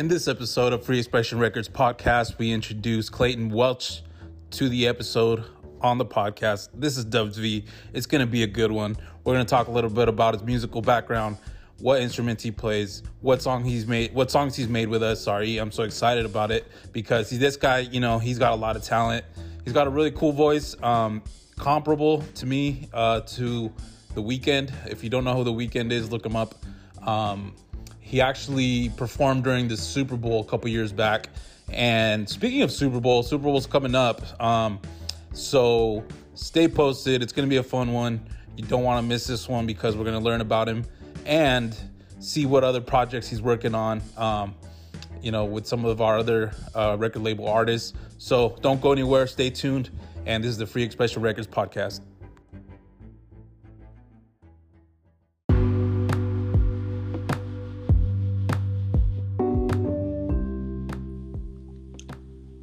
In this episode of Free Expression Records podcast, we introduce Clayton Welch to the episode on the podcast. This is Dubs V. It's going to be a good one. We're going to talk a little bit about his musical background, what instruments he plays, what song he's made, what songs he's made with us. Sorry, I'm so excited about it because he's this guy. You know, he's got a lot of talent. He's got a really cool voice, um, comparable to me uh, to the Weeknd. If you don't know who the Weeknd is, look him up. Um, he actually performed during the Super Bowl a couple years back. And speaking of Super Bowl, Super Bowl's coming up. Um, so stay posted. It's going to be a fun one. You don't want to miss this one because we're going to learn about him and see what other projects he's working on. Um, you know, with some of our other uh, record label artists. So don't go anywhere. Stay tuned. And this is the Free Expression Records podcast.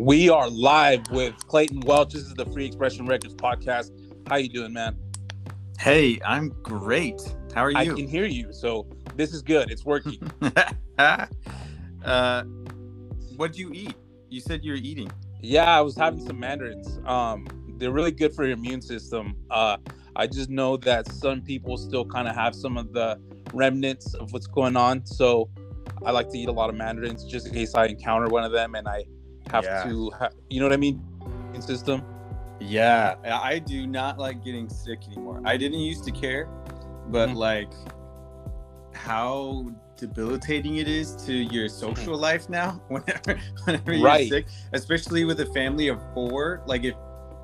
We are live with Clayton Welch. This is the Free Expression Records podcast. How you doing, man? Hey, I'm great. How are you? I can hear you, so this is good. It's working. uh, what do you eat? You said you were eating. Yeah, I was having some mandarins. Um, they're really good for your immune system. Uh, I just know that some people still kind of have some of the remnants of what's going on, so I like to eat a lot of mandarins just in case I encounter one of them and I have Yeah. to, ha- you know what I mean? System. Yeah, I do not like getting sick anymore. I didn't used to care, but Mhm. like how debilitating it is to your social life now whenever whenever you're Right. sick, especially with a family of four. Like if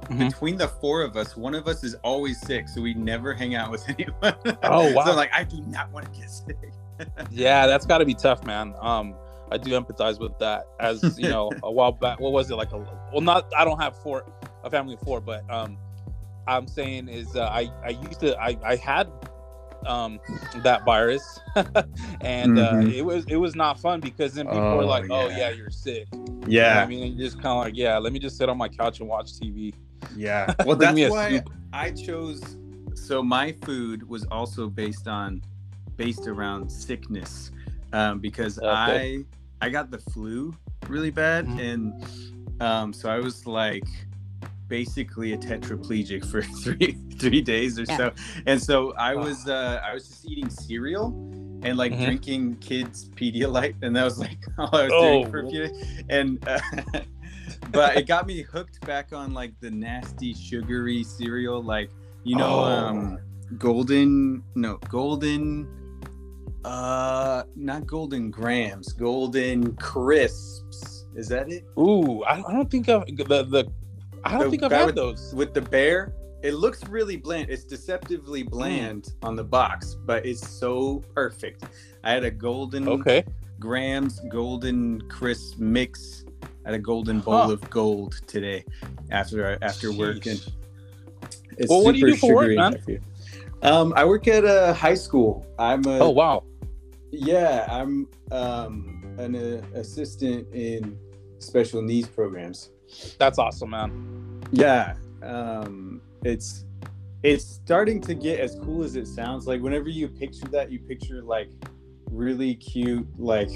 Mhm. between the four of us, one of us is always sick, so we never hang out with anyone. Oh, wow. So like I do not want to get sick. Yeah, that's got to be tough, man. Um, I do empathize with that. As you know, a while back, what was it like? A well, not I don't have four, a family of four, but um, I'm saying is uh, I I used to I I had um that virus, and uh, Mhm. it was it was not fun because then people were Oh, like, oh yeah. yeah, you're sick. You know Yeah, I mean, and you're just kind of like, yeah, let me just sit on my couch and watch TV. Yeah. Well, that's why soup. I chose. So my food was also based on, based around sickness, um, because Okay. I I got the flu really bad, Mhm. and um, so I was like basically a tetraplegic for three three days or so, and so I was uh, I was just eating cereal. And like Mhm. drinking kids Pedialyte, and that was like all I was doing Oh. for a few days. And uh, but it got me hooked back on like the nasty sugary cereal like you know Oh. um golden no golden uh not Golden Grahams golden crisps is that it Ooh, I, I don't think I've the the I don't The think I've had with- those. with the bear it looks really bland it's deceptively bland on the box but it's so perfect i had a golden Okay. grams golden crisp mix at a golden bowl Huh. of gold today after after work and it's Well, what do you do for work, man? um i work at a high school i'm a Oh wow. Yeah i'm um an uh, assistant in special needs programs That's awesome, man. yeah um it's it's starting to get as cool as it sounds like whenever you picture that you picture like really cute like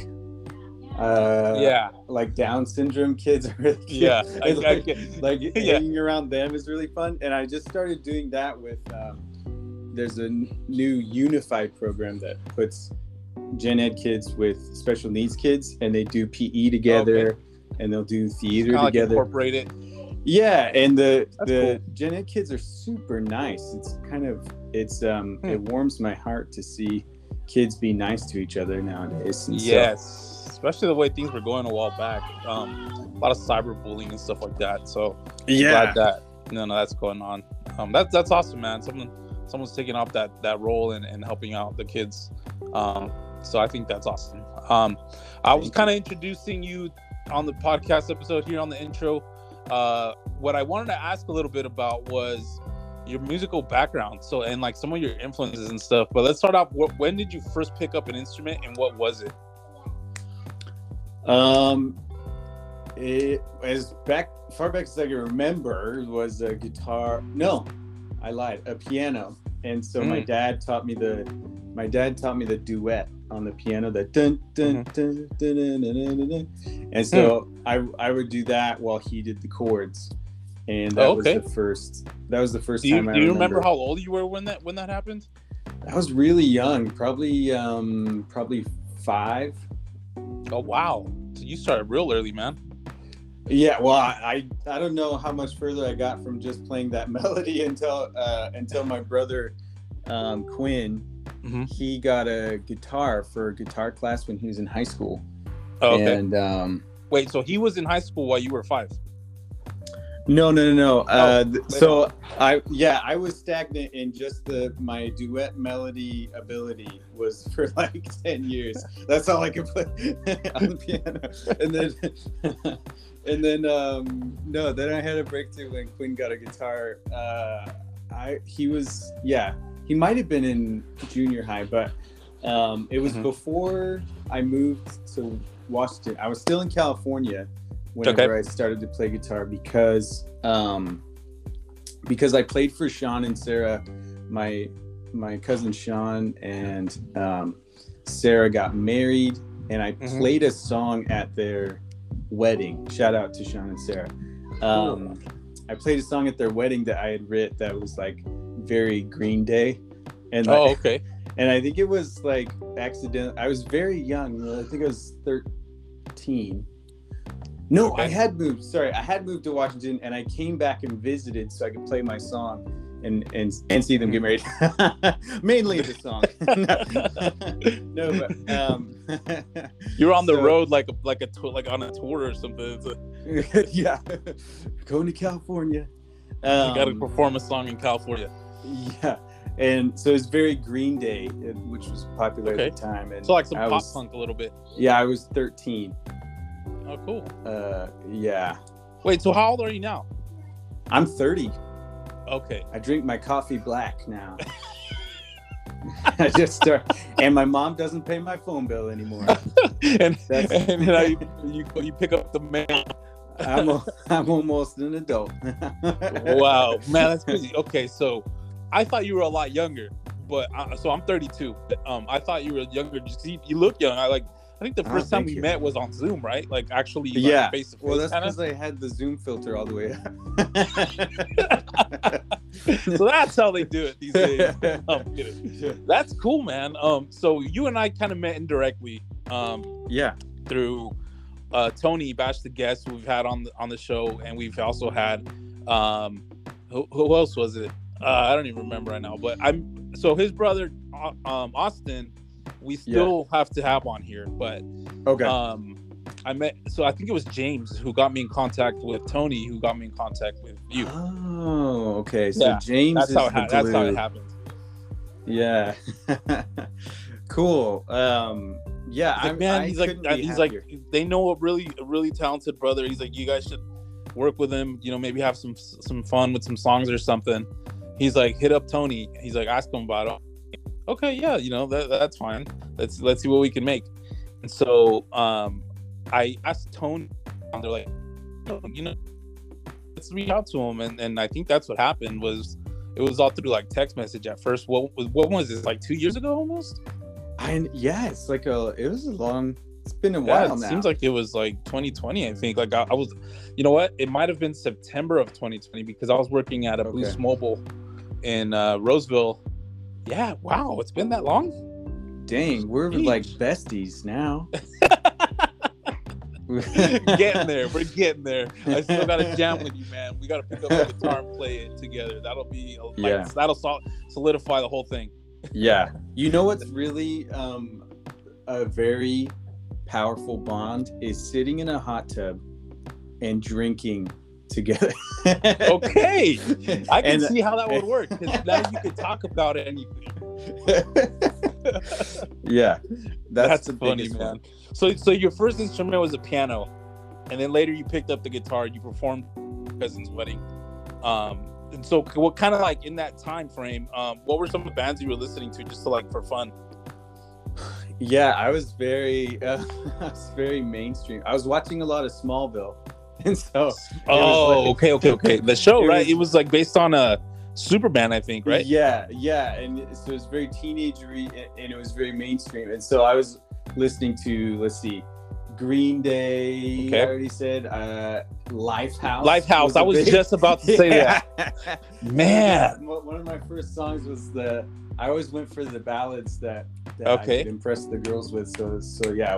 uh yeah, like Down syndrome kids are really yeah. I, I like, get- like Yeah. hanging around them is really fun. And I just started doing that with um, there's a n- new unified program that puts gen ed kids with special needs kids and they do PE together and they'll do theater kinda like together. incorporate it. Yeah, and the That's the gen ed kids are super nice. It's kind of it's um Hmm. it warms my heart to see kids be nice to each other nowadays. And so- Yes, especially the way things were going a while back. Um, a lot of cyberbullying and stuff like that. So yeah. glad that no, no, that's going on. Um, that's that's awesome, man. Someone someone's taking up that that role and, and helping out the kids. Um, so I think that's awesome. Um, I was kind of introducing you on the podcast episode here on the intro. Uh, what I wanted to ask a little bit about was your musical background. So and like some of your influences and stuff. But let's start off. What, when did you first pick up an instrument and what was it? Um, it as back far back as I can remember was a guitar. No, I lied. A piano. And so my Mm. dad taught me the my dad taught me the duet on the piano that dun dun Mm-hmm. dun dun dun dun dun dun, dun. and so I I would do that while he did the chords, and that Oh, okay. was the first that was the first Do you, time I do you remember how old you were when that when that happened? I was really young, probably um probably five. Oh wow! So you started real early, man. Yeah, well, I, I I don't know how much further I got from just playing that melody until uh, until my brother um, Quinn Mhm. he got a guitar for guitar class when he was in high school, Oh, okay. and um, Wait, so he was in high school while you were five? no, no, no, no. Uh, Oh, so I yeah, I was stagnant in just the my duet melody ability was for like ten years. That's all I could play on the piano, and then and then um, no, then I had a breakthrough when Quinn got a guitar. Uh, I he was yeah, he might have been in junior high, but um, it was Mhm. before I moved to Washington. I was still in California whenever I started to play guitar because um, because I played for Sean and Sarah, my my cousin Sean and um, Sarah got married, and I Mhm. played a song at their wedding. Shout out to Sean and Sarah. Um, I played a song at their wedding that I had writ that was like very Green Day, and Oh, like, okay. and I think it was like accident. I was very young. I think I was thirteen. No, I had moved. Sorry, I had moved to Washington, and I came back and visited so I could play my song and and and see them get married. Mainly the song. no, but um, you're on the so- road like a, like a like on a tour or something. A- yeah, going to California. you got to Um, perform a song in California. Yeah, and so it's very Green Day, which was popular Okay. at the time. And So like some I pop was, punk a little bit. Yeah, I was 13. Oh, cool. Uh, yeah, Wait, so how old are you now? I'm 30. Okay. I drink my coffee black now. I just start, and my mom doesn't pay my phone bill anymore. and That's- and then I, you you pick up the mail. I'm a, I'm almost an adult. Wow, man, that's crazy. Okay, so I thought you were a lot younger, but I, so I'm 32. But, um, I thought you were younger. Just you, you look young. I like. I think the Oh, first time we you. met was on Zoom, right? Like actually, like, Yeah. face to face. Well, that's because I had the Zoom filter all the way so that's how they do it these days. up. I'm kidding. That's cool, man. Um, so you and I kind of met indirectly, um, yeah. through uh, Tony Bash, the guest we've had on the on the show, and we've also had um, who, who else was it? Uh, I don't even remember right now. But I'm so his brother, um, Austin. We still have to have on here, but Okay. um, I met. So I think it was James who got me in contact with Tony, who got me in contact with you. Oh, okay. So Yeah, James That's is how it the ha- that's how it happened. Yeah. cool. Um yeah, like, I'm, man, I he's like, uh, he's like, they know a really, a really talented brother. He's like, you guys should work with him. You know, maybe have some some fun with some songs or something. He's like, hit up Tony. He's like, ask him about it. Okay, yeah, you know that that's fine. Let's let's see what we can make. And so, um, I asked Tony, and they're like, "Oh, you know, let's reach out to him. And and I think that's what happened was. It was all through like text message at first. What was what was this like two years ago almost? And yeah, it's like a it was a long it's been a Yeah, while it now. seems like it was like 2020. I think like I, I was, you know what? It might have been September of 2020 because I was working at a Okay. Boost Mobile in uh, Roseville. Yeah, wow, it's been that long. Dang, we're Jeez. like besties now. getting there, we're getting there. I still got to jam with you, man. We got to pick up the guitar and play it together. That'll be like, Yeah. that'll sol- solidify the whole thing. Yeah. You know what's really um, a very powerful bond is sitting in a hot tub and drinking together. Okay, I can And- see how that would work because now you can talk about you. yeah. That's, That's, the funny, man. one. So, so your first instrument was a piano, and then later you picked up the guitar. You performed cousin's wedding. Um, and so, what kind of like in that time frame? Um, what were some of the bands you were listening to just to like for fun? Yeah, I was very, uh, I was very mainstream. I was watching a lot of Smallville, and so Oh, like- okay, okay, okay. The show, it right? was- it was like based on a Superman, I think, right? Yeah, yeah, and so it's very teenagery, and- it was very mainstream. And so I was listening to, let's see, Green Day. Okay. I already said uh, Lifehouse. Lifehouse. I was big- just about to say that. that. Man. One of my first songs was the. I always went for the ballads that, that Okay. I could impress the girls with. So, so yeah,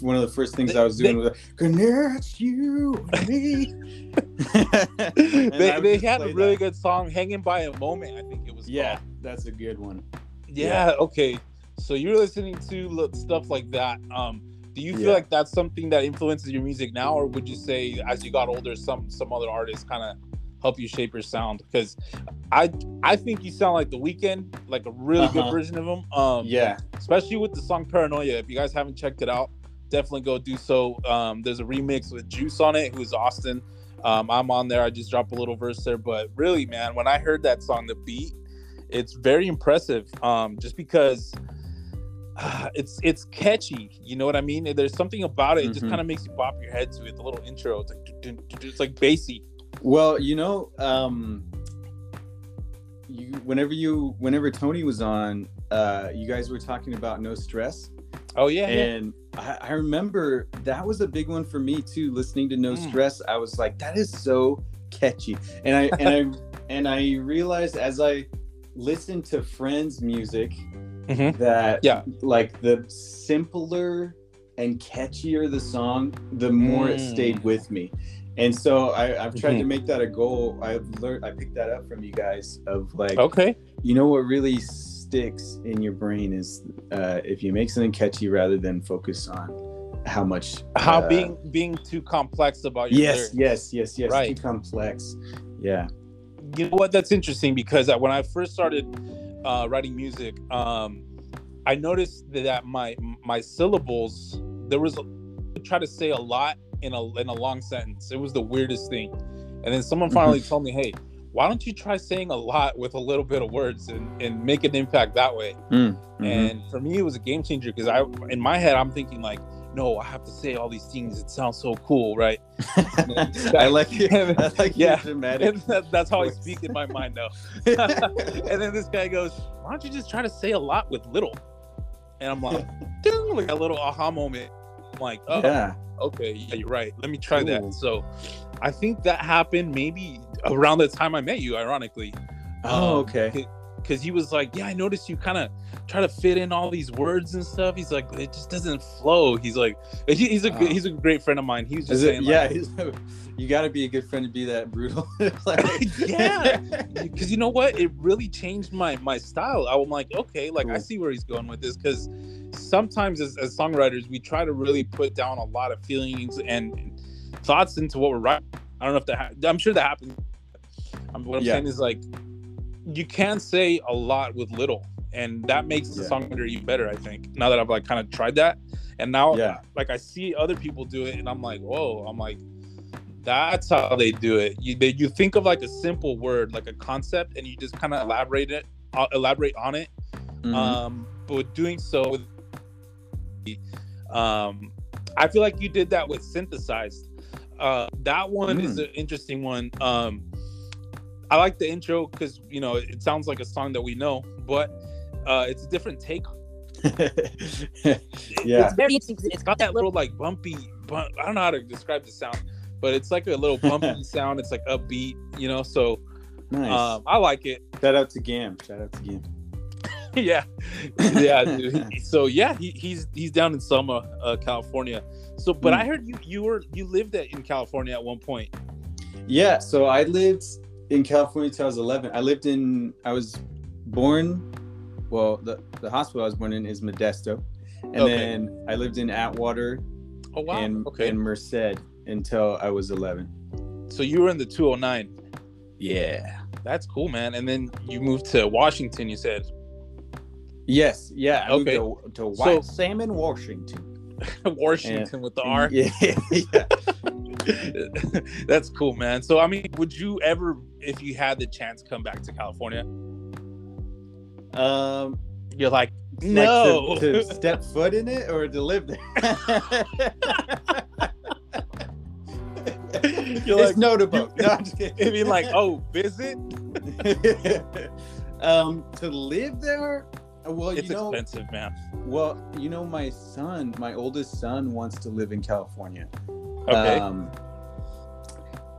one of the first things They- I was doing they- was connect you me. they And I would they had a really that. good song, "Hanging by a Moment." I think it was. Yeah, called. that's a good one. Yeah. Okay. So you're listening to stuff like that. Um, do you feel Yeah. like that's something that influences your music now, or would you say as you got older, some some other artists kind of help you shape your sound? Because I I think you sound like The Weeknd, like a really good Uh-huh. version of him. Um, Yeah. especially with the song Paranoia. If you guys haven't checked it out, definitely go do so. Um, there's a remix with Juice on it, who's Austin. Um, I'm on there. I just dropped a little verse there, but really, man, when I heard that song, the beat, it's very impressive. Um, just because uh, it's it's catchy. You know what I mean? There's something about it. It just Mhm. kind of makes you bop your head to it. The little intro, it's like it's like bassy. Well, you know, um, you whenever you whenever Tony was on, uh, you guys were talking about no stress, Oh yeah, yeah. and I, I remember that was a big one for me too. Listening to No Mm. Stress, I was like, that is so catchy, and I and I and I realized as I listened to Friends music Mhm. that Yeah. like the simpler and catchier the song, the more it Mm. stayed with me. And so I, I've tried Mm-hmm. to make that a goal. I've learned, I picked that up from you guys of like, Okay. you know, what really sticks in your brain is uh, if you make something catchy rather than focus on how much. How uh, being being too complex about your Yes, lyrics. yes, yes, yes. Right. Too complex. Yeah. you know what that's interesting because when i first started uh, writing music um, i noticed that my my syllables there was a, try to say a lot in a in a long sentence it was the weirdest thing and then someone finally told me hey why don't you try saying a lot with a little bit of words and, and make an impact that way Mhm. and for me it was a game changer because i in my head i'm thinking like no i have to say all these things it sounds so cool right I like it. I like Yeah. dramatic. that, that's how i speak in my mind now and then this guy goes, "Why don't you just try to say a lot with little?" And I'm like, "Ding," like a little aha moment. I'm like, "Oh, yeah. okay, yeah, you're right. Let me try Cool. that." So, I think that happened maybe around the time I met you, ironically, Oh, Um, okay. Because he was like, "Yeah, I noticed you kind of try to fit in all these words and stuff." He's like, "It just doesn't flow." He's like, he- "He's a Oh. he's a great friend of mine." He's just it, saying, yeah, like, he's- you got to be a good friend to be that brutal. Like- Yeah. because you know what it really changed my my style i'm like okay like i see where he's going with this because sometimes as, as songwriters we try to really put down a lot of feelings and thoughts into what we're writing i don't know if that ha- i'm sure that happens um, what i'm Yeah. saying is like you can say a lot with little and that makes the Yeah. songwriter even better i think now that i've like kind of tried that and now Yeah. like i see other people do it and i'm like whoa i'm like that's how they do it. You they, you think of like a simple word, like a concept, and you just kind of elaborate it, uh, elaborate on it. Mhm. Um, but doing so with, um, I feel like you did that with synthesized. Uh, that one is Mm. an interesting one. Um, I like the intro because you know it sounds like a song that we know, but uh, it's a different take. yeah. It's very interesting 'cause it's got that little like bumpy. Bump, I don't know how to describe the sound, but it's like a little bumpy sound. It's like upbeat, you know. So Nice. um, I like it. Shout out to Gam. Shout out to Gam. yeah, yeah. Dude. So yeah, he, he's he's down in Selma, uh, California. So, but Mm. I heard you you were you lived at, in California at one point. Yeah. So I lived in California until I was 11. I lived in, I was born, well, the, the hospital I was born in is Modesto. And Okay. then I lived in Atwater Oh wow. and, okay. and Merced until I was 11. so you were in the 209. Yeah. That's cool, man. And then you moved to Washington. You said Yes. Yeah. I moved Okay. To, to So- White Salmon, Washington. Washington with the R. Yeah. yeah. That's cool, man. So, I mean, would you ever, if you had the chance, come back to California? Um, You're like, like no. to, to step foot in it or to live there. You're it's like- notable. No, I'm just kidding. I mean, like, oh, visit? um, to live there, well, it's you know, expensive, man. well, you know, my son, my oldest son, wants to live in California. Okay. Um,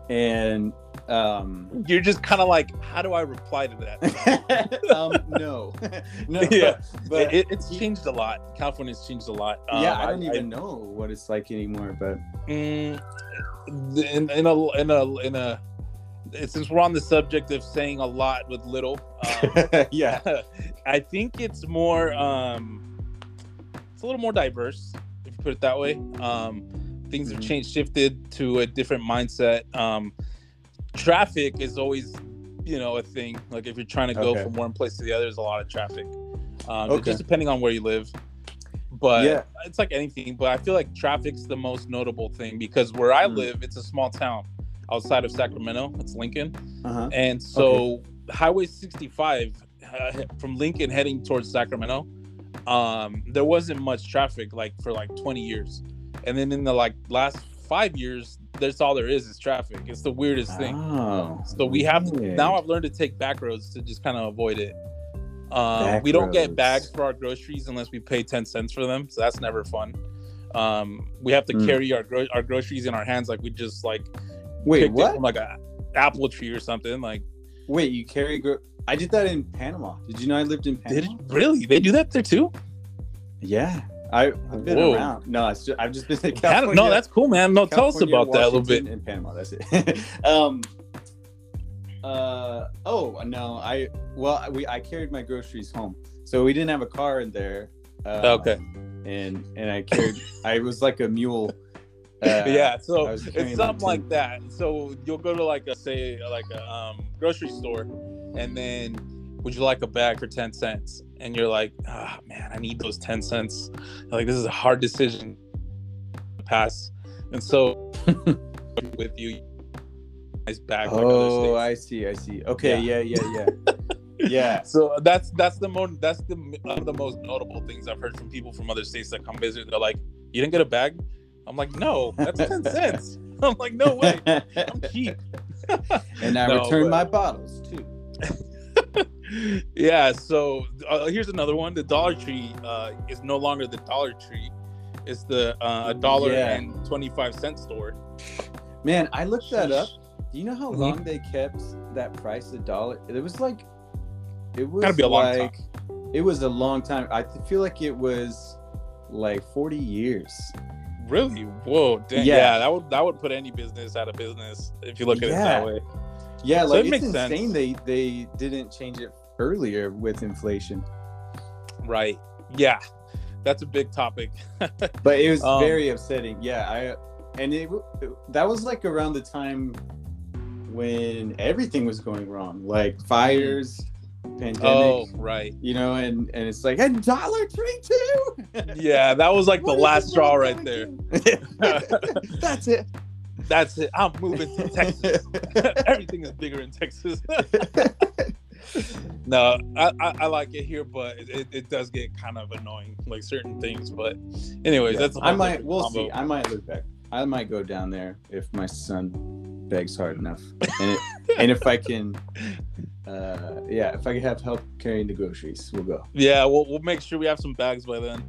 and um, You're just kind of like, how do I reply to that? um, no, no, Yeah, but it, it's changed a lot. California's changed a lot. yeah, Um, I don't even know what it's like anymore. But Mm, in, in a in a in a since we're on the subject of saying a lot with little, um, yeah, I think it's more um, it's a little more diverse if you put it that way. Um, things have Mhm. changed, shifted to a different mindset. Um, traffic is always you know a thing. Like if you're trying to go Okay. from one place to the other, there's a lot of traffic. Um, Okay. Just depending on where you live. But Yeah. it's like anything. But I feel like traffic's the most notable thing because where I Mm. live, it's a small town outside of Sacramento. It's Lincoln. uh-huh. And so Highway 65 uh, from Lincoln heading towards Sacramento, um, there wasn't much traffic like for like 20 years. And then in the like last five years, that's all there is is traffic. It's the weirdest thing. Oh, So we have to now I've learned to take back roads to just kind of avoid it. Um, we don't get bags for our groceries unless we pay 10 cents for them. So that's never fun. Um, we have to Mm. carry our gro- our groceries in our hands like we just like Wait, what? from like a apple tree or something. Like Wait, you carry? Gro- I did that in Panama. Did you know I lived in Did Panama? it really? They do that there too? Yeah, I, I've been Whoa. around. No, it's just, I've just been California. no, that's cool, man. No, tell us California, about that a little bit. In Panama. That's it. um. Uh. Oh no. I well we I carried my groceries home, so we didn't have a car in there. Uh, Okay. And and I carried. I was like a mule. Uh, yeah, so it's something like like that. So you'll go to like a say like a um, grocery store, and then would you like a bag for ten cents? And you're like, ah, man, I need those ten cents. Like this is a hard decision to pass, and so with you, nice back. Oh. I see. I see. Okay. Yeah. Yeah. Yeah. Yeah. So that's that's the most that's the one of the most notable things I've heard from people from other states that come visit. They're like, "You didn't get a bag?" I'm like, "No, that's ten cents." I'm like, "No way, I'm cheap." and I No, returned but- my bottles too. Yeah. So uh, here's another one. The Dollar Tree uh, is no longer the Dollar Tree. It's the uh, a dollar Yeah. and twenty five cent store. Man, I looked that up. Do you know how Mhm. long they kept that price a dollar? It was like, it was Gotta be a long time. it was a long time. I feel like it was like 40 years. Really? Whoa, dang. Yeah. Yeah. that would that would put any business out of business if you look at it that way. Yeah, So like it it's insane sense. they they didn't change it earlier with inflation. Right. Yeah. That's a big topic. But it was Um, very upsetting. Yeah, I and it, that was like around the time when everything was going wrong, like fires, pandemic. oh, right. You know, and and it's like a Dollar Tree too. Yeah, that was like the last straw right there. That's it. That's it. I'm moving to Texas. Everything is bigger in Texas. no, I, I, I like it here, but it, it, does get kind of annoying, like certain things. But, anyways, Yeah. that's I might. We'll combo. see. I might look back. I might go down there if my son begs hard enough, and it, and if I can, uh, yeah, if I can have help carrying the groceries, we'll go. Yeah, we'll, we'll make sure we have some bags by then.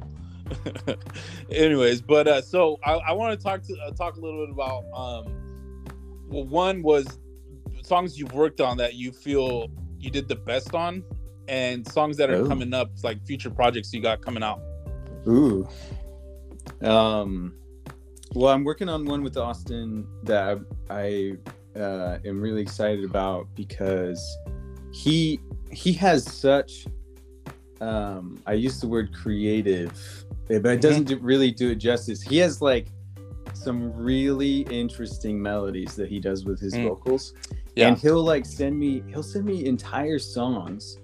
Anyways, but uh, so I, I want to talk to uh, talk a little bit about um, well, one was songs you've worked on that you feel you did the best on, and songs that are Oh. coming up, like future projects you got coming out. Ooh. Um. Well, I'm working on one with Austin that I uh, am really excited about because he he has such. Um, I use the word creative, eh, but it doesn't do, really do it justice. He has like some really interesting melodies that he does with his Mm. vocals, Yeah. and he'll like send me he'll send me entire songs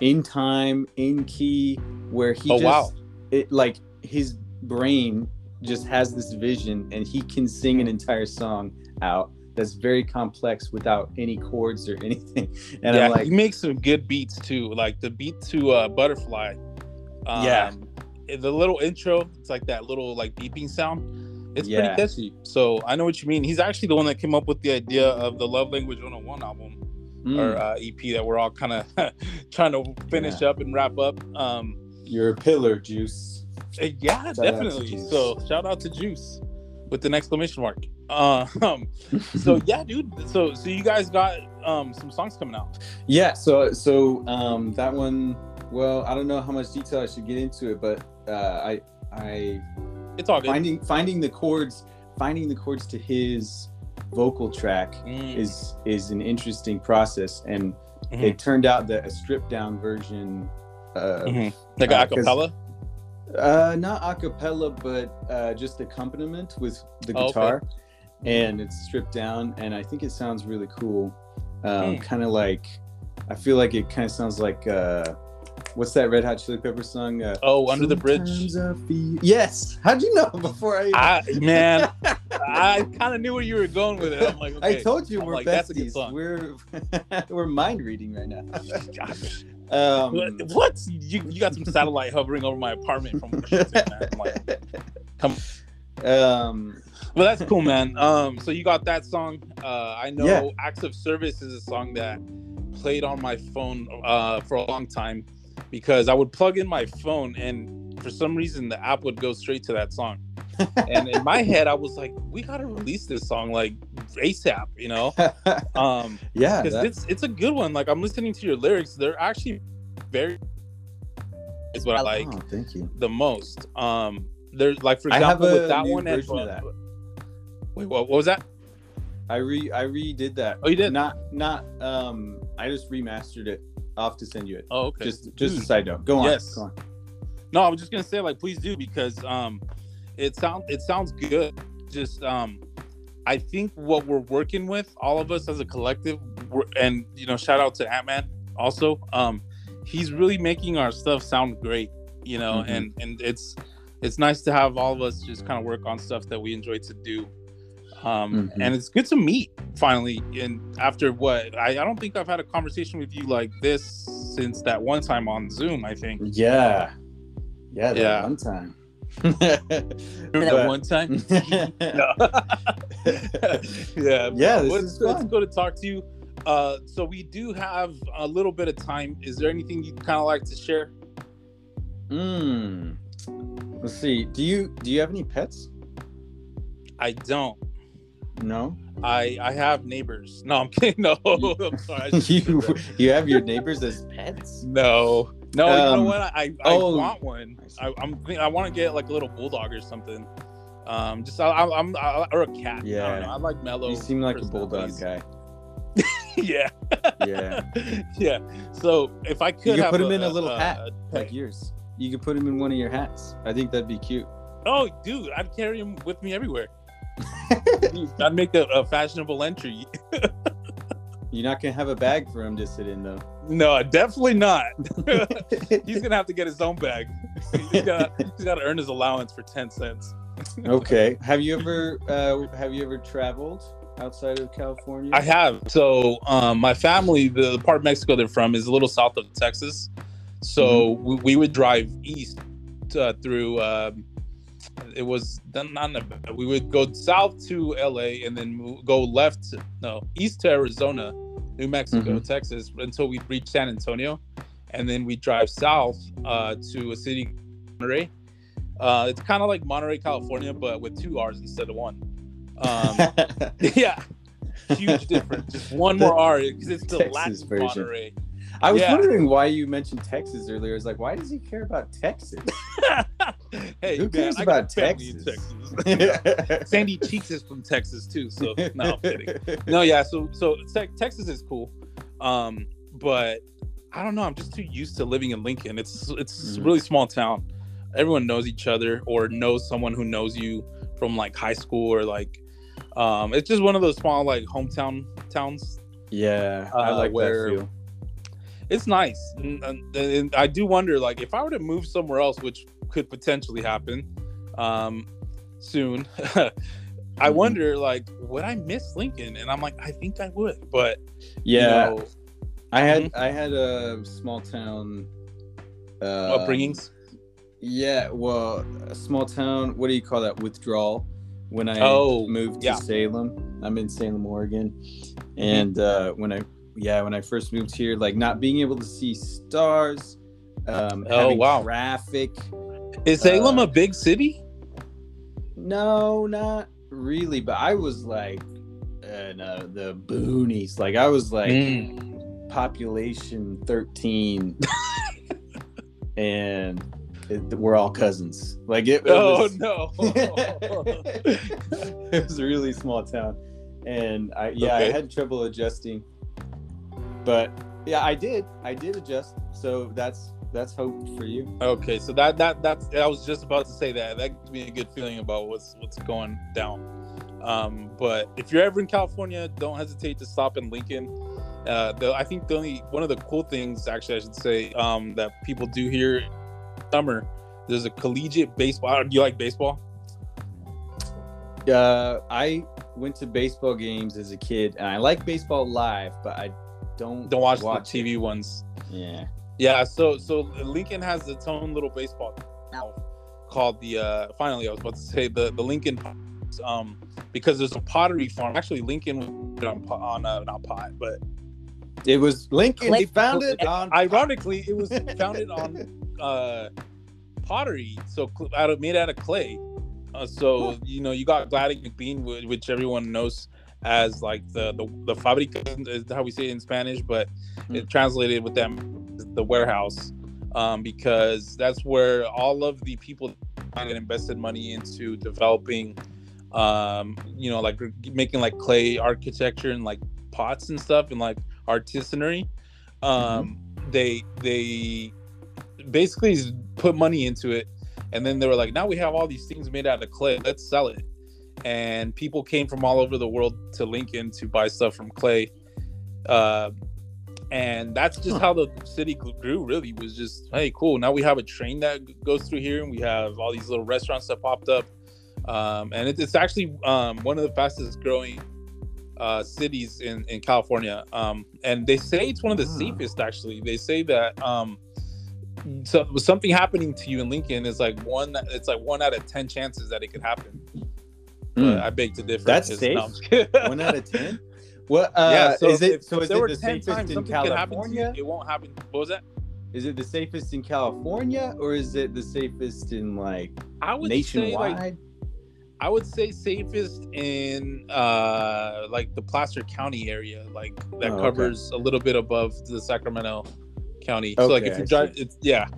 in time in key where he Oh, just wow. it like his brain just has this vision and he can sing an entire song out that's very complex without any chords or anything and yeah, i'm like he makes some good beats too. Like the beat to uh, Butterfly. Um, Yeah. The little intro, it's like that little like beeping sound. It's Yeah. pretty catchy. So I know what you mean. He's actually the one that came up with the idea of the Love Language 101 album. Mm, our uh, EP that we're all kind of trying to finish up and wrap up. Um, you're a pillar, Juice. uh, yeah, out to definitely. Juice. So shout out to Juice with an exclamation mark. Uh, um, so yeah, dude. So so you guys got um some songs coming out. Yeah, so so um that one well, I don't know how much detail I should get into it, but uh I I It's all good. finding finding the chords finding the chords to his vocal track Mm, is is an interesting process and mhm, it turned out that a stripped down version uh, mhm. like uh, acapella. uh not a cappella but uh just accompaniment with the Oh, okay. guitar and it's stripped down and i think it sounds really cool um Hmm. kind of like i feel like it kind of sounds like uh what's that red hot chili pepper song uh Oh, under the bridge. Sometimes I feel- yes how'd you know before i I man, I kind of knew where you were going with it. I'm like, okay. I told you I'm we're like, that's a good besties. song. We're we're mind reading right now. Um, What? You, you got some satellite hovering over my apartment from Washington, man. I'm like, come. um, Well, that's cool, man. Um, so you got that song. Uh, I know Yeah. "Acts of Service" is a song that played on my phone uh, for a long time because I would plug in my phone and for some reason the app would go straight to that song. and in my head, I was like, "We gotta release this song like ASAP," you know? Um, yeah, because it's it's a good one. Like I'm listening to your lyrics; they're actually very. Is what I like Oh, thank you. the most. Um, there's like for example with that one and that. Wait, what, what was that? I re I redid that. Oh, you did? Not not um. I just remastered it. I'll have to send you it. Oh, okay. Just just a Dude. side note. Go on. Yes. Go on. No, I was just gonna say like please do because um, it sounds it sounds good. Just um, I think what we're working with, all of us as a collective, we're, and you know, shout out to Ant Man also. Um, he's really making our stuff sound great. You know, Mhm. and and it's it's nice to have all of us just kind of work on stuff that we enjoy to do. Um, Mhm. and it's good to meet finally. And after what I, I don't think I've had a conversation with you like this since that one time on Zoom. I think. Yeah. Yeah. That Yeah. One time. That one time? yeah. Yeah, this is it's, it's good to talk to you. Uh, so we do have a little bit of time. Is there anything you'd kind of like to share? Mm. Let's see. Do you do you have any pets? I don't. No. I I have neighbors. No, I'm kidding. No, I'm sorry. You have you have your neighbors as pets? No, no. you know Um, what? I I oh. want one. I I, I'm I want to get like a little bulldog or something. Um, just I, I, I'm I, or a cat. I Yeah. don't know. I like mellow. You seem like a bulldog guy. yeah. Yeah. yeah. So if I could, You could put him in a little hat, a Like yours. You could put him in one of your hats. I think that'd be cute. oh, dude, I'd carry him with me everywhere. I'd make a, a fashionable entry. You're not gonna have a bag for him to sit in though. No, definitely not. he's gonna have to get his own bag. He's got he's got to earn his allowance for ten cents. okay. Have you ever uh, have you ever traveled outside of California? I have. So um, my family, the, the part of Mexico they're from, is a little south of Texas. So we, we would drive east uh, through. Um, it was then not Nevada. We would go south to LA and then go left, no, east to Arizona, New Mexico, Mhm. Texas, until we reach San Antonio, and then we drive south uh, to a city, Monterrey. Uh, it's kind of like Monterey, California, but with two R's instead of one. Um, yeah, huge difference. Just one more R because it's the Texas Latin version. Monterrey. I was Yeah. wondering why you mentioned Texas earlier. It's like, why does he care about Texas? hey, Who cares I about Texas? Texas. Sandy Cheeks is from Texas too, so no, I'm kidding. No, yeah, so so Te- Texas is cool, um, but I don't know. I'm just too used to living in Lincoln. It's it's a Mhm. really small town. Everyone knows each other or knows someone who knows you from like high school or like. Um, it's just one of those small like hometown towns Yeah, I Uh, like where-. It's nice and, and- and i do wonder like if i were to move somewhere else which could potentially happen um soon i Mhm. wonder like would i miss lincoln and i'm like i think i would but Yeah, you know, I had Mhm. I had a small town uh, upbringings Yeah, well, a small town. What do you call that? Withdrawal. When I Oh, moved to yeah. Salem, I'm in Salem, Oregon, and uh, when I yeah, when I first moved here, like not being able to see stars, um, Oh, wow. traffic. Is Salem Uh, a big city? No, not really. But I was like, uh, no, the boonies. Like I was like Mm. population thirteen, and it, we're all cousins. Like it. it Oh was, no! it was a really small town, and I yeah I had trouble adjusting, but yeah I did I did adjust. So that's that's hope for you. okay, so that that that's I was just about to say that. That gives me a good feeling about what's what's going down. Um, but if you're ever in California, don't hesitate to stop in Lincoln. Uh, the, I think the only one of the cool things, actually, I should say, um, that people do here summer, there's a collegiate baseball. Do you like baseball? Uh, I went to baseball games as a kid, and I like baseball live, but I don't Don't watch, watch the it. TV ones. Yeah. Yeah, so so Lincoln has its own little baseball now called the uh finally I was about to say the the Lincoln um because there's a pottery farm. Actually Lincoln was on po- on uh, not pot, but It was Lincoln. They Link- found it on. ironically it was founded on uh pottery, so out of made out of clay. Uh, so you know you got Gladding McBean, which everyone knows as like the the the fabrica is how we say it in Spanish, but it translated with them the warehouse um, because that's where all of the people that invested money into developing um you know like making like clay architecture and like pots and stuff and like artisanry um they they basically put money into it. And then they were like now we have all these things made out of clay. Let's sell it and people came from all over the world to lincoln to buy stuff from clay. Uh, and that's just Huh. how the city grew really was just hey cool now we have a train that goes through here and we have all these little restaurants that popped up. Um, and it, it's actually um, one of the fastest growing uh, cities in, in california. Um, and they say it's one of the Ah. safest actually. They say that um, so something happening to you in lincoln is like one it's like one out of ten chances that it could happen Mm. i beg to differ That's 'cause- safe? no, I'm just kidding. One out of ten. What? Uh, yeah, so is it? if, so if is there it were the 10 safest times in something could happen to you, California? it won't happen. What was that? Is it the safest in California, or is it the safest in like I would say like nationwide? I would say safest in uh like the Placer County area, like that Oh, okay. covers a little bit above the Sacramento County. So like if you're driving, see. it's yeah,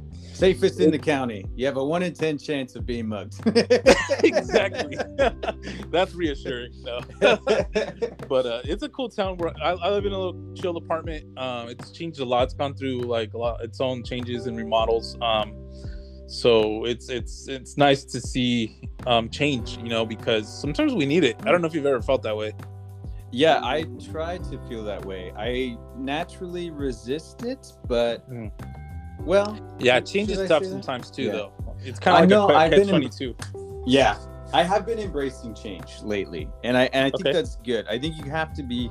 Safest in the county. You have a one in ten chance of being mugged. exactly. That's reassuring. No. but uh, it's a cool town. Where I, I live in a little chill apartment. Um, it's changed a lot. It's gone through like a lot its own changes and remodels. Um, so it's it's it's nice to see um change. You know, because sometimes we need it. I don't know if you've ever felt that way. Yeah, I try to feel that way. I naturally resist it, but Mm. well, Yeah, Should change is tough sometimes too, Yeah. though. It's kind of know, like I've been in- catch twenty two. Yeah, I have been embracing change lately, and I and I think Okay. that's good. I think you have to be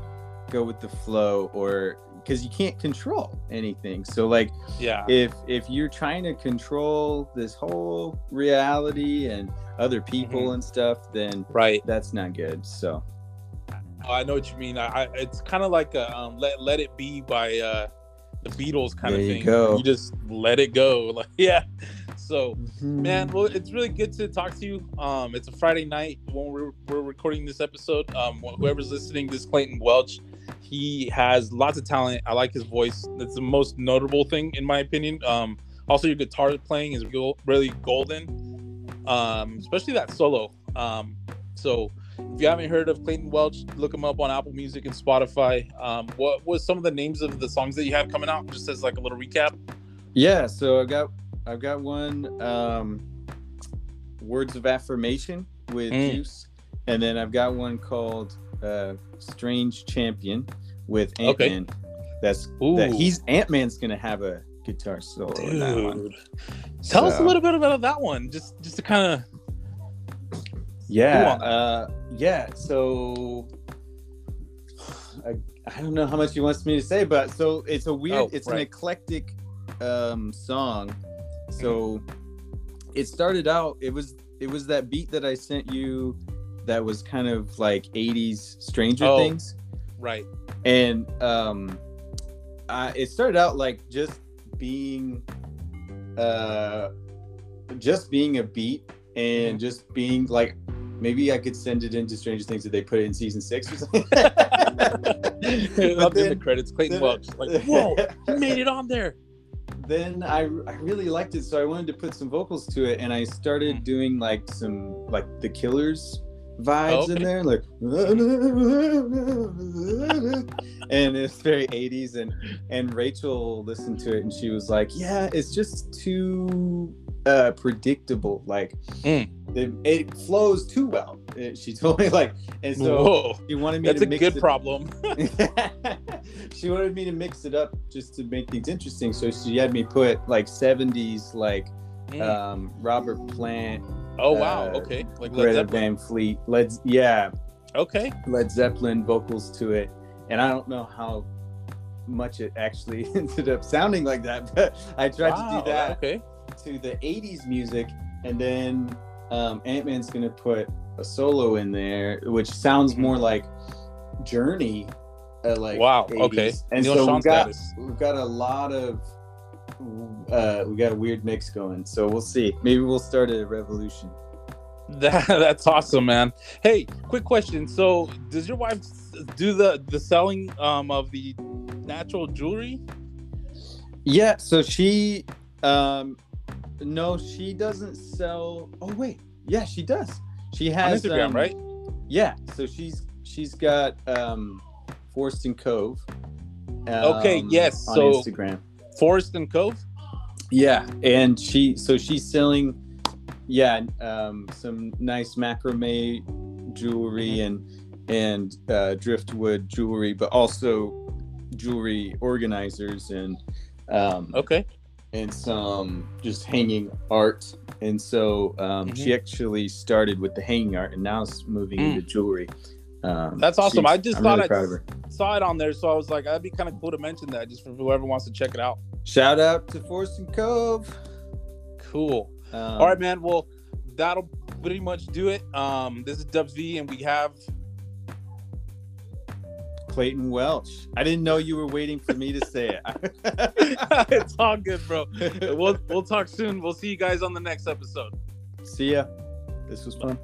go with the flow, or because you can't control anything. So like Yeah, if if you're trying to control this whole reality and other people Mm-hmm. and stuff, then right. that's not good. So I know what you mean. I, I it's kind of like a um, let let it be by uh the Beatles kind There of you thing. go. You just let it go. Like yeah. So man, Mm-hmm. well, it's really good to talk to you. Um, it's a Friday night when we're we're recording this episode. Um, whoever's listening, this is Clayton Welch. He has lots of talent. I like his voice. That's the most notable thing in my opinion. Um, also your guitar playing is real, really golden. Um, especially that solo. Um, so if you haven't heard of Clayton Welch, look him up on Apple Music and Spotify. Um, what was some of the names of the songs that you have coming out? Just as like a little recap. yeah, so I've got I've got one um, words of affirmation with Mm. Juice, and then I've got one called uh, Strange Champion with Ant Okay. Man. That's Ooh. that he's Ant Man's gonna have a guitar solo in that one. Dude, tell us a little bit about that one, just just to kind of. Yeah, uh, yeah. So I, I don't know how much he wants me to say, but so it's a weird, Oh, it's an eclectic um, song. So it started out. It was it was that beat that I sent you that was kind of like '80s Stranger Oh. Things, Right. and um, uh, it started out like just being, uh, just being a beat and Mm-hmm. just being like, maybe I could send it into Stranger Things that they put it in season six or something. Up in the credits, Clayton then- Welch. Like, whoa, he made it on there. then I, I really liked it, so I wanted to put some vocals to it, and I started Mm. doing like some like the Killers vibes Okay. in there, like, and it's very 80s, and and Rachel listened to it, and she was like, yeah, it's just too uh predictable, like Mm. it, it flows too well. It- she told me like, and so whoa, she wanted me that's to a mix good it- problem. she wanted me to mix it up just to make things interesting. So she had me put like 70s, like Mm. um, Robert Plant, oh wow, uh, okay, like Led Greta Zeppelin. Van Fleet, Led yeah, Okay, Led Zeppelin vocals to it. And I don't know how much it actually ended up sounding like that, but I tried Wow, to do that Okay, to the 80s music. And then um, Ant Man's going to put a solo in there, which sounds Mhm. more like Journey. Uh, like wow, 80s. okay. And Neil so Sean we got we've got a lot of uh, we got a weird mix going. So we'll see. Maybe we'll start a revolution. That, that's awesome, man. Hey, quick question. So, does your wife do the the selling um of the natural jewelry? Yeah. So she, um, no, she doesn't sell. Oh wait, yeah, she does. She On has Instagram, um, right? Yeah. So she's she's got um, Forest and Cove. Okay, um, yes, On so- Instagram. Forest and Cove. Yeah, and she so she's selling, yeah, um, some nice macrame jewelry and and uh, driftwood jewelry, but also jewelry organizers and um, Okay. And some just hanging art. And so um, she actually started with the hanging art, and now is moving Mm. into jewelry. Um, That's awesome. I just I'm thought really I proud of her. saw it on there, so I was like, that'd be kind of cool to mention that, just for whoever wants to check it out. Shout out to Forest and Cove. Cool. Um, All right, man. Well, that'll pretty much do it. Um, this is Dubs V, and we have Clayton Welch. I didn't know you were waiting for me to say it. it's all good, bro. We'll we'll talk soon. We'll see you guys on the next episode. See ya. This was fun.